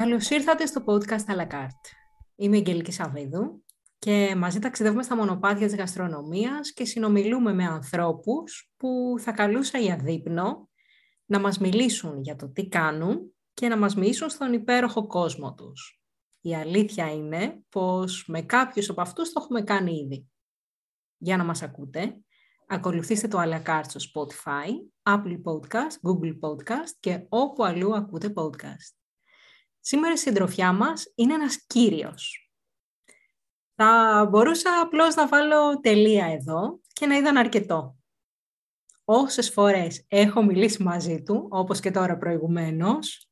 Καλώς ήρθατε στο podcast à la carte. Είμαι η Αγγελική Σαββίδου και μαζί ταξιδεύουμε στα μονοπάτια της γαστρονομίας και συνομιλούμε με ανθρώπους που θα καλούσα για δείπνο να μας μιλήσουν για το τι κάνουν και να μας μιλήσουν στον υπέροχο κόσμο τους. Η αλήθεια είναι πως με κάποιους από αυτούς το έχουμε κάνει ήδη. Για να μας ακούτε, ακολουθήστε το à la carte στο Spotify, Apple Podcast, Google Podcast και όπου αλλού ακούτε podcast. Σήμερα η συντροφιά μας είναι ένας κύριος. Θα μπορούσα απλώς να βάλω τελεία εδώ και να είδαν αρκετό. Όσες φορές έχω μιλήσει μαζί του, όπως και τώρα προηγουμένως,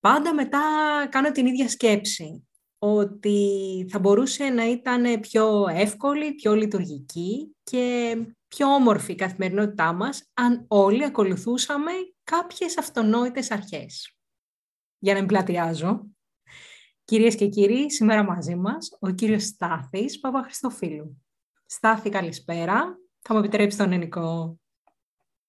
πάντα μετά κάνω την ίδια σκέψη. Ότι θα μπορούσε να ήταν πιο εύκολη, πιο λειτουργική και πιο όμορφη η καθημερινότητά μας αν όλοι ακολουθούσαμε κάποιες αυτονόητες αρχές για να μην πλατιάζω. Κυρίες και κύριοι, σήμερα μαζί μας ο κύριος Στάθης Παπαχριστοφίλου. Στάθη, καλησπέρα. Θα μου επιτρέψεις τον ενικό;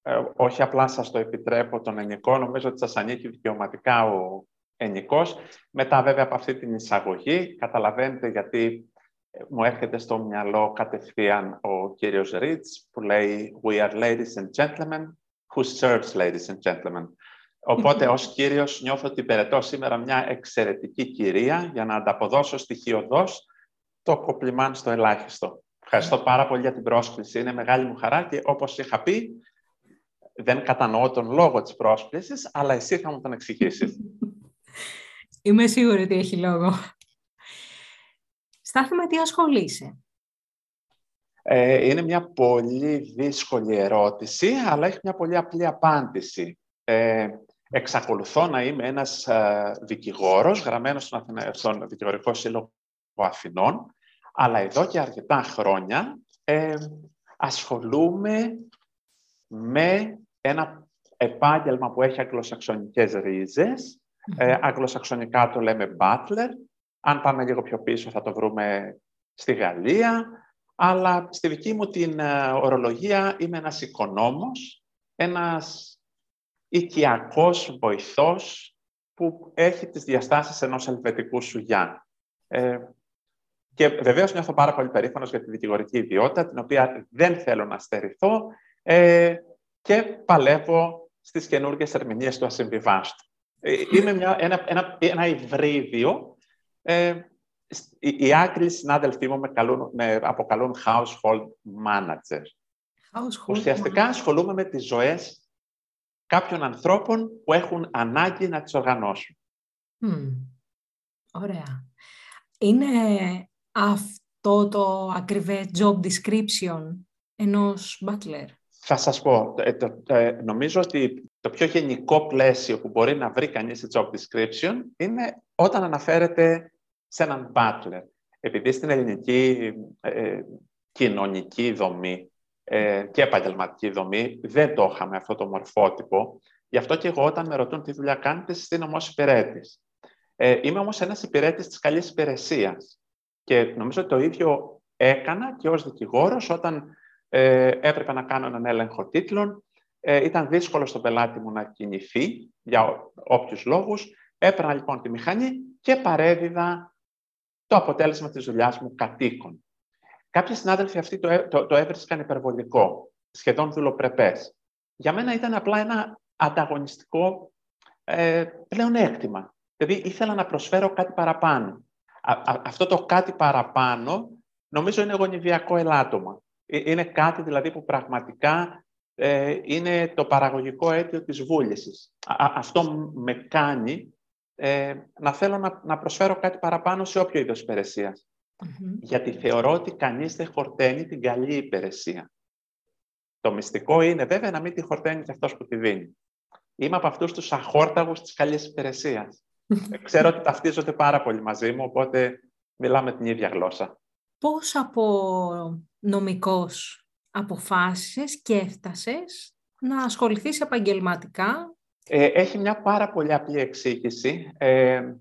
Ε, όχι απλά σας το επιτρέπω τον ενικό, νομίζω ότι σας ανήκει δικαιωματικά ο ενικός. Μετά βέβαια από αυτή την εισαγωγή, καταλαβαίνετε γιατί ε, μου έρχεται στο μυαλό κατευθείαν ο κύριος Ρίτς που λέει «We are ladies and gentlemen who serves ladies and gentlemen». Οπότε, ως κύριος, νιώθω ότι υπηρετώ σήμερα μια εξαιρετική κυρία για να ανταποδώσω στοιχειοδός το κοπλιμάν στο ελάχιστο. Ευχαριστώ πάρα πολύ για την πρόσκληση. Είναι μεγάλη μου χαρά και όπως είχα πει, δεν κατανοώ τον λόγο της πρόσκλησης, αλλά εσύ θα μου τον εξηγήσεις. Είμαι σίγουρη ότι έχει λόγο. Στάθη με τι ασχολείσαι; Ε, είναι μια πολύ δύσκολη ερώτηση, αλλά έχει μια πολύ απλή απάντηση. Ε, Εξακολουθώ να είμαι ένας ε, δικηγόρος, γραμμένος στον, στον Δικηγορικό Σύλλογο Αθηνών, αλλά εδώ και αρκετά χρόνια ε, ασχολούμαι με ένα επάγγελμα που έχει αγγλοσαξονικές ρίζες. Ε, αγγλοσαξονικά το λέμε butler. Αν πάμε λίγο πιο πίσω θα το βρούμε στη Γαλλία. Αλλά στη δική μου την ε, ορολογία είμαι ένας οικονόμος, ένας οικιακός βοηθός που έχει τις διαστάσεις ενός ελβετικού σουγιά. Ε, και βεβαίως νιώθω πάρα πολύ περήφανος για τη δικηγορική ιδιότητα, την οποία δεν θέλω να στερηθώ ε, και παλεύω στις καινούργιες ερμηνείες του ασυμβιβάστου. Ε, είμαι μια, ένα, ένα, ένα υβρίδιο. Ε, οι, οι Άγγλοι συνάδελφοί μου με, καλούν, με αποκαλούν household manager. Household Ουσιαστικά ασχολούμαι με τις ζωές κάποιων ανθρώπων που έχουν ανάγκη να τις οργανώσουν. Ωραία. Είναι αυτό το ακριβέ job description ενός butler; Θα σας πω, ε, νομίζω ότι το πιο γενικό πλαίσιο που μπορεί να βρει κανείς σε job description είναι όταν αναφέρεται σε έναν butler. Επειδή στην ελληνική ε, κοινωνική δομή ε, και επαγγελματική δομή. Δεν το είχαμε αυτό το μορφότυπο. Γι' αυτό και εγώ όταν με ρωτούν τι δουλειά κάνετε, συστήνω ως υπηρέτης. Ε, είμαι όμως ένας υπηρέτης της καλής υπηρεσίας. Και νομίζω ότι το ίδιο έκανα και ως δικηγόρος όταν ε, έπρεπε να κάνω έναν έλεγχο τίτλων. Ε, ήταν δύσκολο στον πελάτη μου να κινηθεί για όποιους λόγους. Έπαιρνα λοιπόν τη μηχανή και παρέδιδα το αποτέλεσμα της δουλειάς μου κατοίκων. Κάποιοι συνάδελφοι αυτοί το, το, το έβρισκαν υπερβολικό, σχεδόν δουλοπρεπές. Για μένα ήταν απλά ένα ανταγωνιστικό ε, πλεονέκτημα. Δηλαδή ήθελα να προσφέρω κάτι παραπάνω. αυτό το κάτι παραπάνω νομίζω είναι γονιδιακό ελάττωμα. Ε, είναι κάτι δηλαδή που πραγματικά ε, είναι το παραγωγικό αίτιο της βούλησης. αυτό με κάνει ε, να θέλω να, να προσφέρω κάτι παραπάνω σε όποιο είδος υπηρεσίας. Γιατί θεωρώ ότι κανείς δεν χορταίνει την καλή υπηρεσία. Το μυστικό είναι βέβαια να μην τη χορταίνει και αυτός που τη δίνει. Είμαι από αυτούς τους αχόρταγους της καλής υπηρεσίας. Ξέρω ότι ταυτίζονται πάρα πολύ μαζί μου, οπότε μιλάμε την ίδια γλώσσα. Πώς από νομικός αποφάσισες και έφτασες να ασχοληθείς επαγγελματικά; Ε, έχει μια πάρα πολύ απλή εξήγηση. Ε,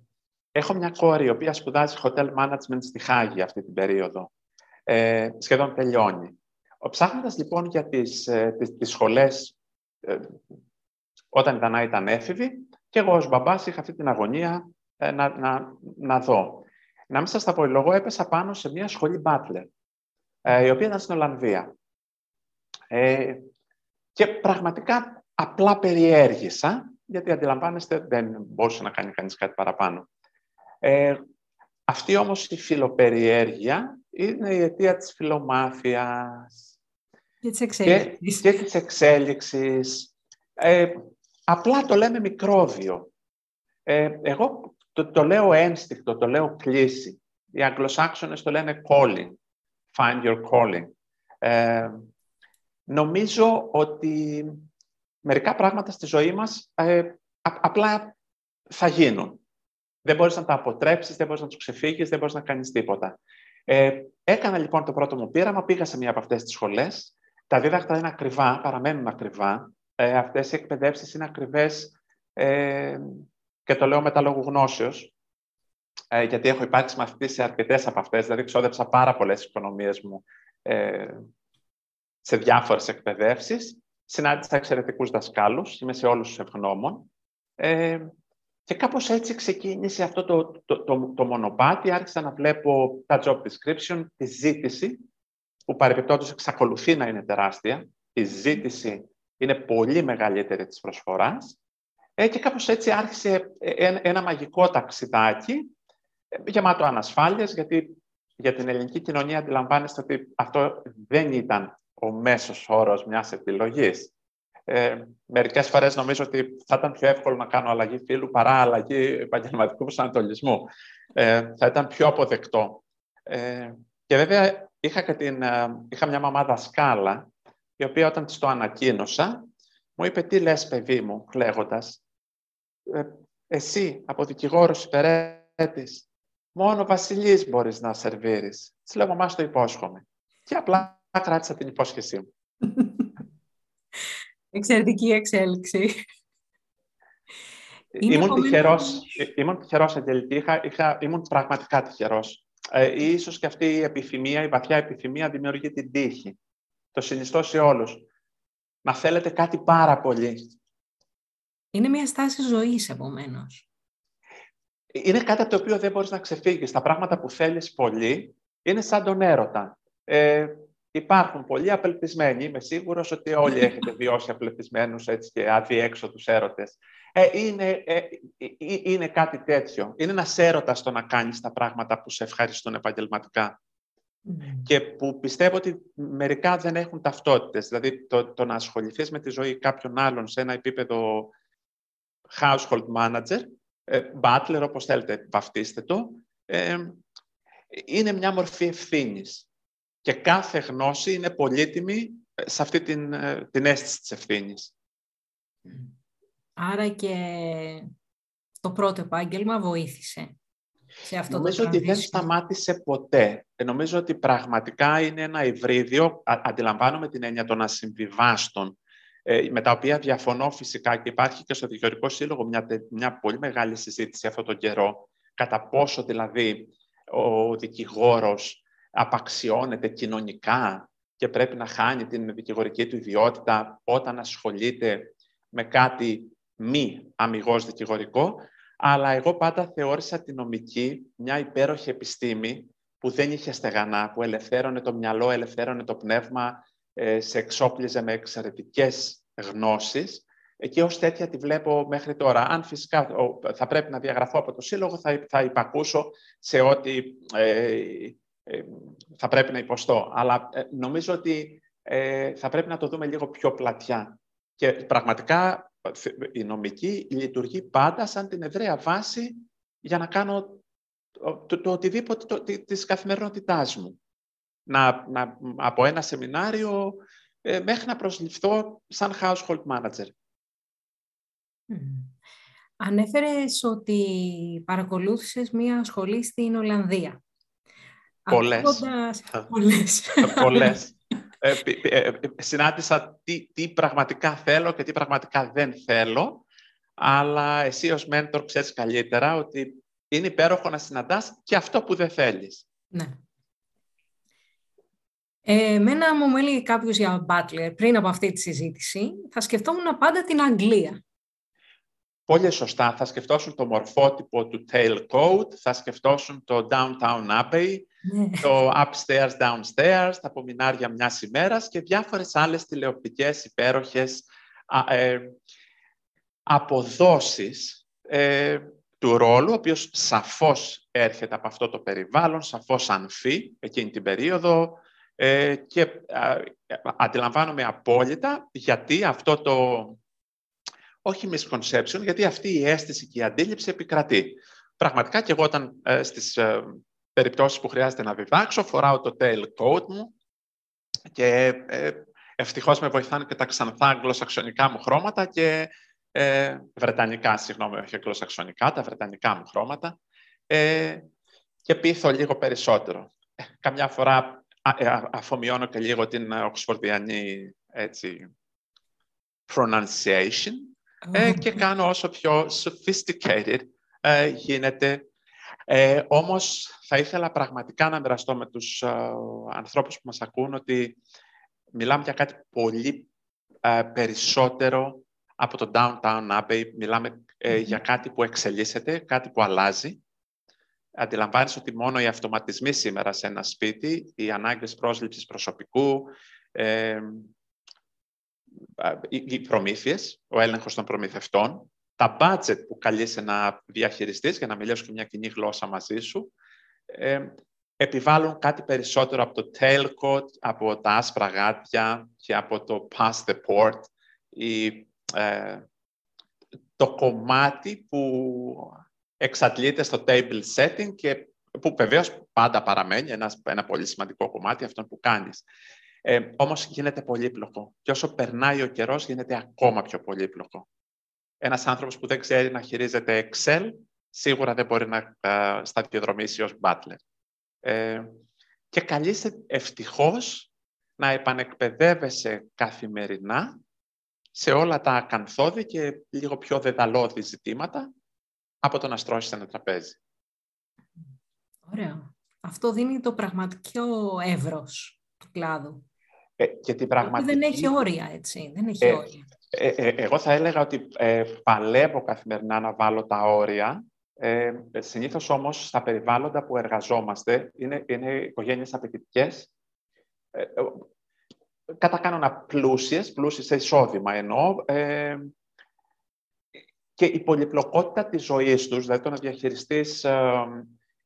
Έχω μια κόρη η οποία σπουδάζει hotel management στη Χάγη αυτή την περίοδο. Ε, σχεδόν τελειώνει. Ο ψάχνοντας λοιπόν για τις, ε, τις, τις σχολές ε, όταν η Δανά ήταν έφηβη και εγώ ως μπαμπάς είχα αυτή την αγωνία ε, να, να, να δω. Να μην σας τα πω, εγώ έπεσα πάνω σε μια σχολή Butler, ε, η οποία ήταν στην Ολλανδία. Ε, και πραγματικά απλά περιέργησα, γιατί αντιλαμβάνεστε δεν μπορούσε να κάνει κανείς κάτι παραπάνω. Ε, αυτή όμως η φιλοπεριέργεια είναι η αιτία της φιλομάθειας και της εξέλιξης. Και, της εξέλιξης. Ε, απλά το λέμε μικρόβιο. Ε, εγώ το, το λέω ένστικτο, το λέω κλίση. Οι Αγγλοσάξονες το λένε calling. Find your calling. Ε, νομίζω ότι μερικά πράγματα στη ζωή μας ε, απλά θα γίνουν. Δεν μπορείς να τα αποτρέψεις, δεν μπορείς να τους ξεφύγεις, δεν μπορείς να κάνεις τίποτα. Ε, έκανα λοιπόν το πρώτο μου πείραμα, πήγα σε μία από αυτές τις σχολές. Τα δίδακτρα είναι ακριβά, παραμένουν ακριβά. Ε, αυτές οι εκπαιδεύσεις είναι ακριβές ε, και το λέω με τα λόγου γνώσεως, ε, γιατί έχω υπάρξει μαθητής σε αρκετές από αυτές, δηλαδή ξόδεψα πάρα πολλές οικονομίες μου ε, σε διάφορες εκπαιδεύσεις. Συνάντησα εξαιρετικούς δασκάλους, είμαι σε όλους τους ευγνώμων. Ε, και κάπως έτσι ξεκίνησε αυτό το, το, το, το μονοπάτι. Άρχισα να βλέπω τα job description, τη ζήτηση, που παρεμπιπτόντως εξακολουθεί να είναι τεράστια. Η ζήτηση είναι πολύ μεγαλύτερη της προσφοράς. Ε, και κάπως έτσι άρχισε ένα, ένα μαγικό ταξιδάκι, ε, γεμάτο ανασφάλειες, γιατί για την ελληνική κοινωνία αντιλαμβάνεστε ότι αυτό δεν ήταν ο μέσος όρος μιας επιλογής. Ε, μερικές φορές νομίζω ότι θα ήταν πιο εύκολο να κάνω αλλαγή φύλου παρά αλλαγή επαγγελματικού προσανατολισμού. Ε, θα ήταν πιο αποδεκτό. Ε, και βέβαια είχα, και την, ε, είχα μια μαμά δασκάλα, η οποία όταν της το ανακοίνωσα, μου είπε τι λες παιδί μου, κλαίγοντας. Ε, εσύ από δικηγόρος υπερέτης, μόνο βασιλής μπορείς να σερβίρεις. Της λέω, μαμά, το υπόσχομαι. Και απλά κράτησα την υπόσχεσή μου. Εξαιρετική εξέλιξη. ήμουν τυχερός, ήμουν τυχερός, Αγγελική. Είχα, είχα, ήμουν πραγματικά τυχερός. Ε, ίσως και αυτή η επιθυμία, η βαθιά επιθυμία δημιουργεί την τύχη. Το συνιστώ σε όλους. Να θέλετε κάτι πάρα πολύ. Είναι μια στάση ζωής, επομένως. Είναι κάτι από το οποίο δεν μπορείς να ξεφύγεις. Τα πράγματα που θέλεις πολύ είναι σαν τον έρωτα. Ε, Υπάρχουν πολλοί απελπισμένοι. Είμαι σίγουρος ότι όλοι έχετε βιώσει απελπισμένους και αδιέξοδου έρωτες. Ε, είναι, ε, ε, ε, είναι κάτι τέτοιο. Είναι ένας έρωτας το να κάνεις τα πράγματα που σε ευχαριστούν επαγγελματικά. Mm. Και που πιστεύω ότι μερικά δεν έχουν ταυτότητες. Δηλαδή, το, το να ασχοληθείς με τη ζωή κάποιων άλλων σε ένα επίπεδο household manager, ε, butler, όπως θέλετε, βαφτίστε το, είναι μια μορφή ευθύνης και κάθε γνώση είναι πολύτιμη ε, σε αυτή την, ε, την αίσθηση της ευθύνης. Άρα και το πρώτο επάγγελμα βοήθησε σε αυτό νομίζω το ότι δεν σταμάτησε ποτέ. Ε, νομίζω ότι πραγματικά είναι ένα υβρίδιο, αντιλαμβάνομαι την έννοια των ασυμβιβάστων, με τα οποία διαφωνώ φυσικά και υπάρχει και στο Δικαιωρικό Σύλλογο μια, μια πολύ μεγάλη συζήτηση αυτόν τον καιρό, κατά πόσο δηλαδή ο δικηγόρος απαξιώνεται κοινωνικά και πρέπει να χάνει την δικηγορική του ιδιότητα όταν ασχολείται με κάτι μη αμυγός δικηγορικό, αλλά εγώ πάντα θεώρησα τη νομική μια υπέροχη επιστήμη που δεν είχε στεγανά, που ελευθέρωνε το μυαλό, ελευθέρωνε το πνεύμα, ε, σε εξόπλιζε με εξαιρετικές γνώσεις και ως τέτοια τη βλέπω μέχρι τώρα. Αν φυσικά θα πρέπει να διαγραφώ από το Σύλλογο, θα, θα υπακούσω σε ό,τι ε, ε, θα πρέπει να υποστώ. Αλλά ε, νομίζω ότι ε, θα πρέπει να το δούμε λίγο πιο πλατιά. Και πραγματικά η νομική λειτουργεί πάντα σαν την ευρεία βάση για να κάνω το, το, οτιδήποτε το, της καθημερινότητάς μου. Να, να, από ένα σεμινάριο μέχρι να προσληφθώ σαν household manager. Ανέφερες ότι παρακολούθησες μία σχολή στην Ολλανδία. Πολλές. Πολλές. Πολλές. Ε, ε, ε, συνάντησα τι, τι πραγματικά θέλω και τι πραγματικά δεν θέλω, αλλά εσύ ως μέντορ ξέρεις καλύτερα ότι είναι υπέροχο να συναντάς και αυτό που δεν θέλεις. Ναι. Ε, εμένα μου έλεγε κάποιος για Butler πριν από αυτή τη συζήτηση, θα σκεφτόμουν πάντα την Αγγλία. πολύ σωστά θα σκεφτόσουν το μορφότυπο του tailcoat, θα σκεφτόσουν το downtown abbey, ναι. Το upstairs, downstairs, τα απομεινάρια μιας ημέρας και διάφορες άλλες τηλεοπτικές υπέροχες ε, αποδόσεις ε, του ρόλου, ο οποίος σαφώς έρχεται από αυτό το περιβάλλον, σαφώς ανφή εκείνη την περίοδο ε, και αντιλαμβάνομαι απόλυτα γιατί αυτό το, όχι misconception, γιατί αυτή η αίσθηση και η αντίληψη επικρατεί. Πραγματικά και εγώ όταν ε, στις ε, περιπτώσεις που χρειάζεται να διδάξω, φοράω το tailcoat μου και ε, ευτυχώς με βοηθάνε και τα ξανθά αγγλοσαξονικά μου χρώματα και ε, βρετανικά, συγγνώμη, όχι αγγλοσαξονικά, τα βρετανικά μου χρώματα ε, και πείθω λίγο περισσότερο. Ε, καμιά φορά ε, αφομοιώνω και λίγο την οξφορδιανή έτσι, pronunciation ε, και κάνω όσο πιο sophisticated ε, γίνεται. Ε, όμως θα ήθελα πραγματικά να μοιραστώ με τους ε, ανθρώπους που μας ακούν ότι μιλάμε για κάτι πολύ ε, περισσότερο από το Downtown Abbey. Μιλάμε για κάτι που εξελίσσεται, κάτι που αλλάζει. Αντιλαμβάνεσαι ότι μόνο οι αυτοματισμοί σήμερα σε ένα σπίτι, οι ανάγκες πρόσληψης προσωπικού, οι προμήθειες, ο έλεγχος των προμηθευτών, τα budget που καλείσαι να διαχειριστείς για να μιλήσω και μια κοινή γλώσσα μαζί σου, ε, επιβάλλουν κάτι περισσότερο από το tailcoat, από τα άσπρα γάτια και από το past the port, ή, ε, το κομμάτι που εξαντλείται στο table setting και που βεβαίως πάντα παραμένει ένας, ένα πολύ σημαντικό κομμάτι αυτό που κάνεις. Ε, όμως γίνεται πολύπλοκο. Και όσο περνάει ο καιρός γίνεται ακόμα πιο πολύπλοκο. Ένας άνθρωπος που δεν ξέρει να χειρίζεται Excel, σίγουρα δεν μπορεί να ε, σταδιοδρομήσει ως butler. Ε, και καλείσαι ευτυχώς να επανεκπαιδεύεσαι καθημερινά σε όλα τα ακαθόδη και λίγο πιο δεδαλώδη ζητήματα από το να στρώσεις ένα τραπέζι. Ωραία. Αυτό δίνει το πραγματικό εύρος του κλάδου. Ε, και την πραγματική... Δεν έχει όρια, έτσι. Δεν έχει ε, όρια. Ε, ε, εγώ θα έλεγα ότι ε, παλεύω καθημερινά να βάλω τα όρια. Ε, συνήθως όμως στα περιβάλλοντα που εργαζόμαστε είναι, είναι οικογένειες απαιτητικές. Ε, κατά κανόνα πλούσιες, πλούσιες σε εισόδημα εννοώ. Ε, και η πολυπλοκότητα της ζωής τους, δηλαδή το να διαχειριστείς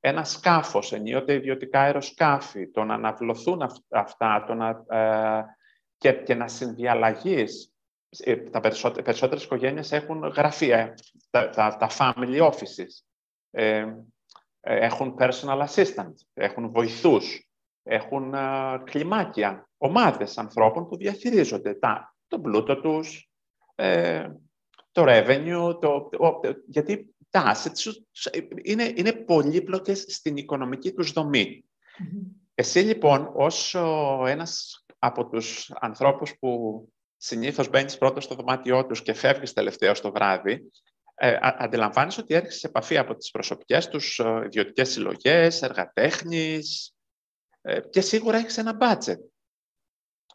ένα σκάφος, ενίοτε ιδιωτικά αεροσκάφη, το να αναβλωθούν αυτά, το να, ε, και, και να συνδιαλλαγείς. Ε, τα περισσότερες, περισσότερες οικογένειες έχουν γραφεία, τα, τα, τα family offices, ε, έχουν personal assistant, έχουν βοηθούς, έχουν κλιμάκια, ομάδες ανθρώπων που διαχειρίζονται τα, τον πλούτο τους, το revenue, το, γιατί τα assets είναι, είναι πολύπλοκες στην οικονομική τους δομή. Εσύ λοιπόν, ως ένας από τους ανθρώπους που συνήθως μπαίνεις πρώτο στο δωμάτιό τους και φεύγεις τελευταίο το βράδυ, ε, αντιλαμβάνεσαι ότι έρχεσαι σε επαφή από τις προσωπικές τους ε, ιδιωτικές συλλογές, εργατέχνης ε, και σίγουρα έχεις ένα budget.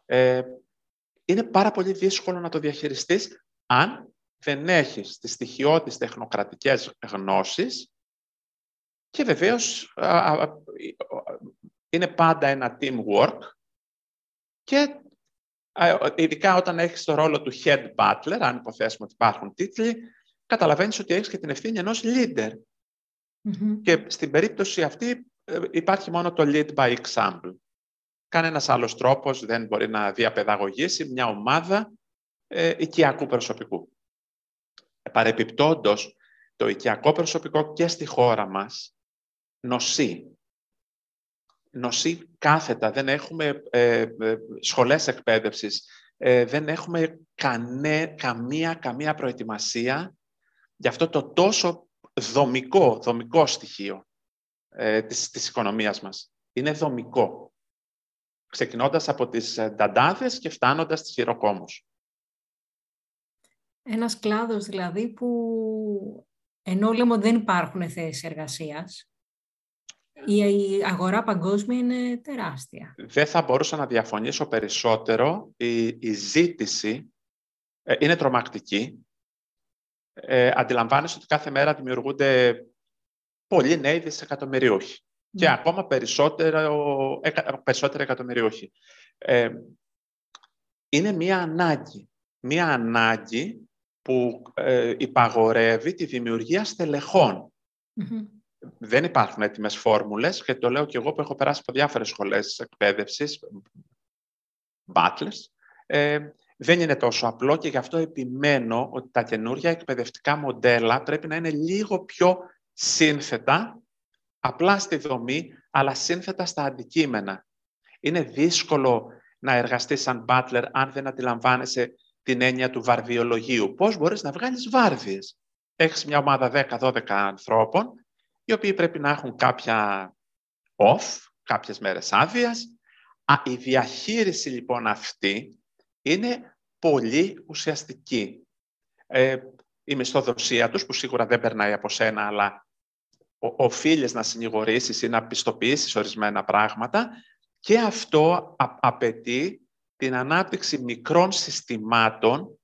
Ε, είναι πάρα πολύ δύσκολο να το διαχειριστείς αν δεν έχεις τις στοιχειώδεις τεχνοκρατικές γνώσεις και βεβαίως είναι πάντα ένα teamwork και ειδικά όταν έχεις το ρόλο του head butler, αν υποθέσουμε ότι υπάρχουν τίτλοι, καταλαβαίνεις ότι έχεις και την ευθύνη ενός leader. Και στην περίπτωση αυτή ε, υπάρχει μόνο το lead by example. Κανένας άλλος τρόπος δεν μπορεί να διαπαιδαγωγήσει μια ομάδα ε, οικιακού προσωπικού. Παρεπιπτόντος, το οικιακό προσωπικό και στη χώρα μας νοσεί. Νοσεί κάθετα. Δεν έχουμε ε, ε σχολές εκπαίδευσης. Ε, δεν έχουμε κανέ, καμία, καμία προετοιμασία για αυτό το τόσο δομικό, δομικό στοιχείο ε, της, της οικονομίας μας. Είναι δομικό. Ξεκινώντας από τις νταντάδες και φτάνοντας στις χειροκόμους. Ένας κλάδος δηλαδή που ενώ λέμε ότι δεν υπάρχουν θέσεις εργασίας, η αγορά παγκόσμια είναι τεράστια. Δεν θα μπορούσα να διαφωνήσω περισσότερο. Η, η ζήτηση ε, είναι τρομακτική. ε, αντιλαμβάνεσαι ότι κάθε μέρα δημιουργούνται πολλοί νέοι δισεκατομμυριούχοι και ναι. ακόμα περισσότερο, περισσότερο εκατομμυριούχοι. Ε, είναι μία ανάγκη. Μία ανάγκη που ε, υπαγορεύει τη δημιουργία Δεν υπάρχουν έτοιμες φόρμουλες και το λέω και εγώ που έχω περάσει από διάφορες σχολές εκπαίδευσης, butlers, ε, δεν είναι τόσο απλό και γι' αυτό επιμένω ότι τα καινούργια εκπαιδευτικά μοντέλα πρέπει να είναι λίγο πιο σύνθετα, απλά στη δομή, αλλά σύνθετα στα αντικείμενα. Είναι δύσκολο να εργαστείς σαν butler αν δεν αντιλαμβάνεσαι την έννοια του βαρδιολογίου. Πώς μπορείς να βγάλεις βάρδιες; Έχεις μια ομάδα 10-12 ανθρώπων, οι οποίοι πρέπει να έχουν κάποια off, κάποιες μέρες άδειας. Η διαχείριση λοιπόν αυτή είναι πολύ ουσιαστική. Ε, η μισθοδοσία τους, που σίγουρα δεν περνάει από σένα, αλλά οφείλεις να συνηγορήσεις ή να πιστοποιήσεις ορισμένα πράγματα και αυτό απαιτεί την ανάπτυξη μικρών συστημάτων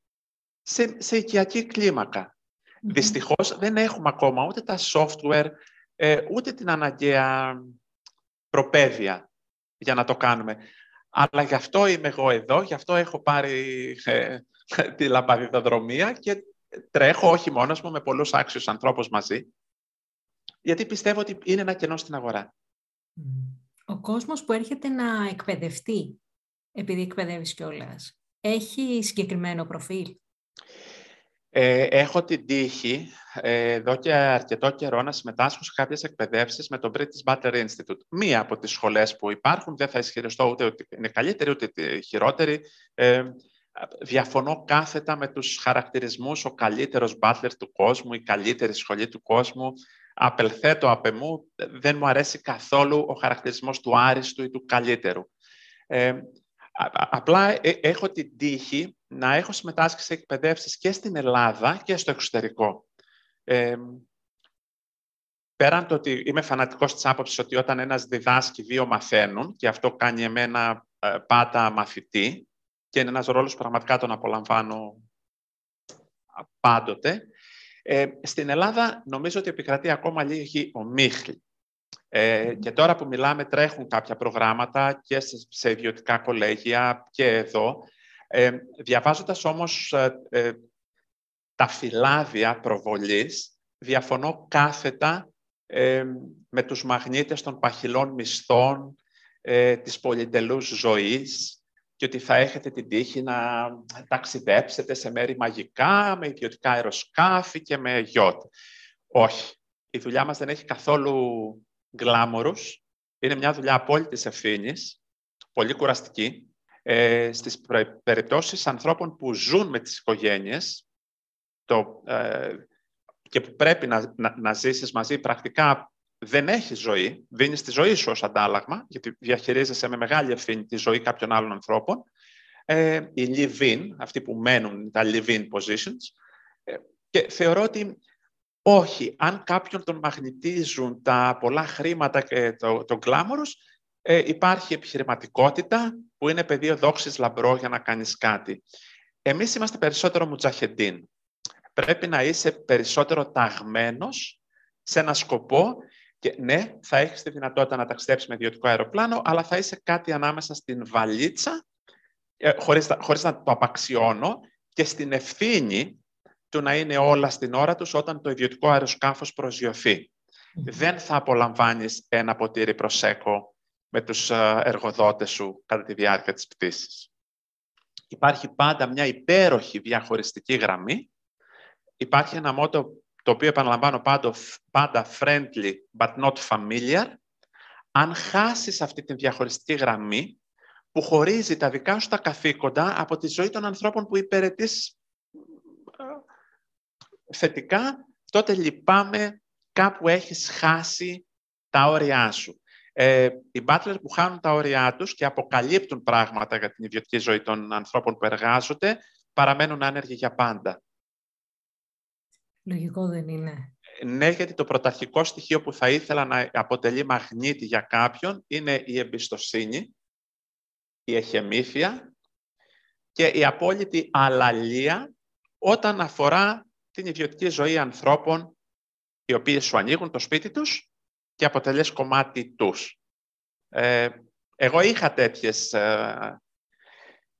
σε, σε οικιακή κλίμακα. Δυστυχώς δεν έχουμε ακόμα ούτε τα software, ε, ούτε την αναγκαία προπαίδεια για να το κάνουμε. Αλλά γι' αυτό είμαι εγώ εδώ, γι' αυτό έχω πάρει ε, τη λαμπαδιδοδρομία και τρέχω όχι μόνος μου, με πολλούς άξιους ανθρώπους μαζί, γιατί πιστεύω ότι είναι ένα κενό στην αγορά. Ο κόσμος που έρχεται να εκπαιδευτεί, επειδή εκπαιδεύεις κιόλας, έχει συγκεκριμένο προφίλ; Ε, έχω την τύχη ε, εδώ και αρκετό καιρό να συμμετάσχω σε κάποιες εκπαιδεύσεις με το British Butler Institute. Μία από τις σχολές που υπάρχουν, δεν θα ισχυριστώ ούτε ότι είναι καλύτερη ούτε χειρότερη. Ε, διαφωνώ κάθετα με τους χαρακτηρισμούς ο καλύτερος butler του κόσμου, η καλύτερη σχολή του κόσμου. Απελθέτω απ' εμού, δεν μου αρέσει καθόλου ο χαρακτηρισμός του άριστου ή του καλύτερου. Ε, απλά ε, έχω την τύχη να έχω συμμετάσχει σε εκπαιδεύσεις και στην Ελλάδα και στο εξωτερικό. Ε, πέραν το ότι είμαι φανατικός της άποψης ότι όταν ένας διδάσκει, δύο μαθαίνουν και αυτό κάνει εμένα ε, πάντα μαθητή και είναι ένας ρόλος που πραγματικά τον απολαμβάνω πάντοτε. Ε, στην Ελλάδα νομίζω ότι επικρατεί ακόμα λίγη ομίχλη. Ε, και τώρα που μιλάμε τρέχουν κάποια προγράμματα και σε ιδιωτικά κολέγια και εδώ. Ε, διαβάζοντας όμως ε, ε, τα φυλάδια προβολής, διαφωνώ κάθετα ε, με τους μαγνήτες των παχυλών μισθών, ε, της πολυτελούς ζωής και ότι θα έχετε την τύχη να ταξιδέψετε σε μέρη μαγικά, με ιδιωτικά αεροσκάφη και με γιότ. Όχι. Η δουλειά μας δεν έχει καθόλου γκλάμορους. Είναι μια δουλειά απόλυτης ευθύνης, πολύ κουραστική. Ε, στις περιπτώσεις ανθρώπων που ζουν με τις οικογένειες το, ε, και που πρέπει να, να, να ζήσεις μαζί πρακτικά δεν έχεις ζωή, δίνεις τη ζωή σου ως αντάλλαγμα, γιατί διαχειρίζεσαι με μεγάλη ευθύνη τη ζωή κάποιων άλλων ανθρώπων. Ε, οι live-in, αυτοί που μένουν, τα live-in positions. Ε, και θεωρώ ότι όχι, αν κάποιον τον μαγνητίζουν τα πολλά χρήματα και το, το γκλάμορος, ε, υπάρχει επιχειρηματικότητα που είναι πεδίο δόξης λαμπρό για να κάνεις κάτι. Εμείς είμαστε περισσότερο μουτζαχεντίν. Πρέπει να είσαι περισσότερο ταγμένος σε ένα σκοπό και ναι, θα έχεις τη δυνατότητα να ταξιδέψεις με ιδιωτικό αεροπλάνο, αλλά θα είσαι κάτι ανάμεσα στην βαλίτσα, ε, χωρίς, χωρίς να το απαξιώνω, και στην ευθύνη του να είναι όλα στην ώρα τους όταν το ιδιωτικό αεροσκάφος προσγειωθεί. Δεν θα απολαμβάνεις ένα ποτήρι προσέκο με τους ε, εργοδότες σου κατά τη διάρκεια της πτήσης. Υπάρχει πάντα μια υπέροχη διαχωριστική γραμμή. Υπάρχει ένα μότο το οποίο επαναλαμβάνω πάντα, πάντα friendly but not familiar. Αν χάσεις αυτή τη διαχωριστική γραμμή που χωρίζει τα δικά σου τα καθήκοντα από τη ζωή των ανθρώπων που υπηρετείς θετικά, τότε λυπάμαι κάπου έχεις χάσει τα όρια σου. Ε, οι butler που χάνουν τα όρια τους και αποκαλύπτουν πράγματα για την ιδιωτική ζωή των ανθρώπων που εργάζονται, παραμένουν άνεργοι για πάντα. Λογικό δεν είναι. Ναι, γιατί το πρωταρχικό στοιχείο που θα ήθελα να αποτελεί μαγνήτη για κάποιον είναι η εμπιστοσύνη, η εχεμήθεια και η απόλυτη αλαλία όταν αφορά την ιδιωτική ζωή ανθρώπων οι οποίοι σου ανοίγουν το σπίτι τους και αποτελείς κομμάτι τους. Ε, εγώ είχα τέτοιες ε,